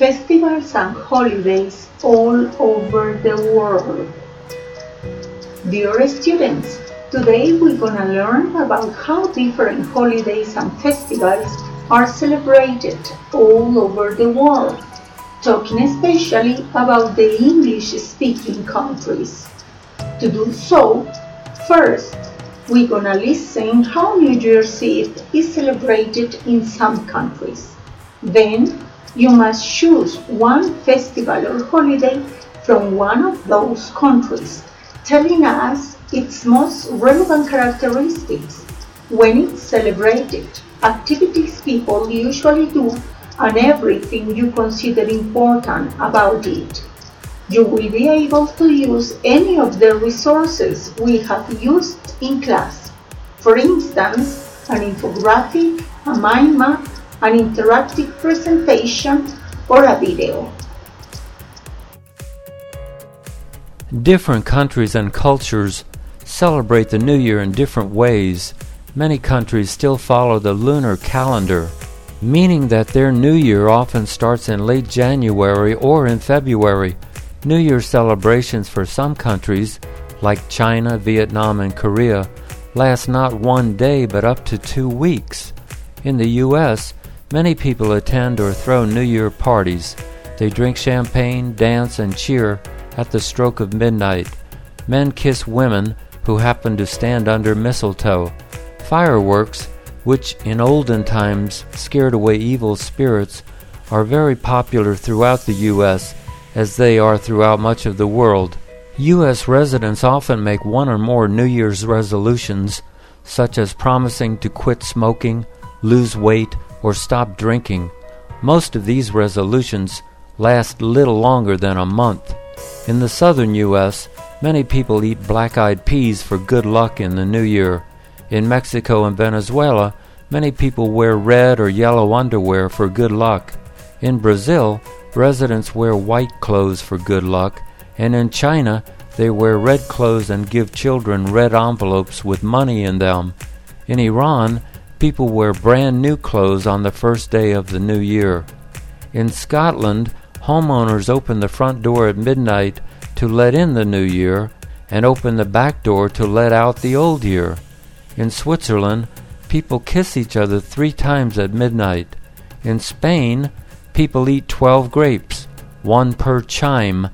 festivals and holidays all over the world. Dear students, today we're gonna learn about how different holidays and festivals are celebrated all over the world, talking especially about the English-speaking countries. To do so, first, we're gonna listen how New Year's Eve is celebrated in some countries. Then, you must choose one festival or holiday from one of those countries, telling us its most relevant characteristics, when it's celebrated, activities people usually do, and everything you consider important about it. You will be able to use any of the resources we have used in class. For instance, an infographic, a mind map, an interactive presentation, or a video. Different countries and cultures celebrate the New Year in different ways. Many countries still follow the lunar calendar, meaning that their New Year often starts in late January or in February. New Year celebrations for some countries, like China, Vietnam, and Korea, last not one day but up to two weeks. In the U.S., Many people attend or throw New Year parties. They drink champagne, dance, and cheer at the stroke of midnight. Men kiss women who happen to stand under mistletoe. Fireworks, which in olden times scared away evil spirits, are very popular throughout the U.S. as they are throughout much of the world. U.S. residents often make one or more New Year's resolutions, such as promising to quit smoking, lose weight, or stop drinking. Most of these resolutions last little longer than a month. In the southern U.S., many people eat black eyed peas for good luck in the new year. In Mexico and Venezuela, many people wear red or yellow underwear for good luck. In Brazil, residents wear white clothes for good luck, and in China, they wear red clothes and give children red envelopes with money in them. In Iran, People wear brand new clothes on the first day of the new year. In Scotland, homeowners open the front door at midnight to let in the new year and open the back door to let out the old year. In Switzerland, people kiss each other three times at midnight. In Spain, people eat 12 grapes, one per chime,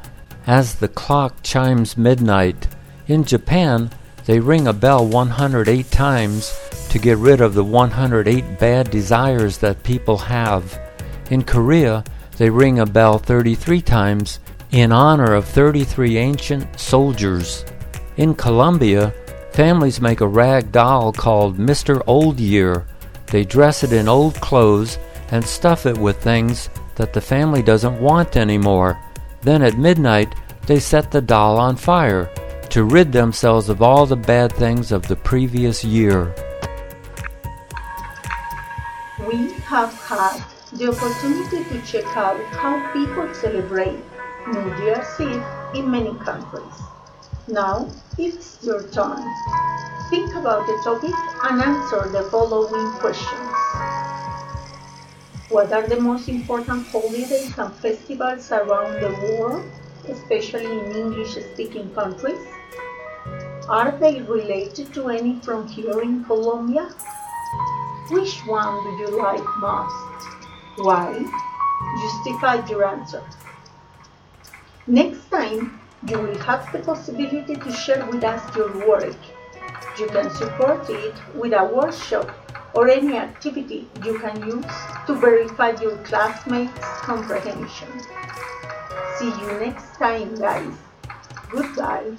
as the clock chimes midnight. In Japan, they ring a bell 108 times to get rid of the 108 bad desires that people have. In Korea, they ring a bell 33 times in honor of 33 ancient soldiers. In Colombia, families make a rag doll called Mr. Old Year. They dress it in old clothes and stuff it with things that the family doesn't want anymore. Then at midnight, they set the doll on fire to rid themselves of all the bad things of the previous year. Have had the opportunity to check out how people celebrate New Year's Eve in many countries. Now it's your turn. Think about the topic and answer the following questions. What are the most important holidays and festivals around the world, especially in English speaking countries? Are they related to any from here in Colombia? Which one do you like most? Why? Justify your answer. Next time, you will have the possibility to share with us your work. You can support it with a workshop or any activity you can use to verify your classmates' comprehension. See you next time, guys. Goodbye.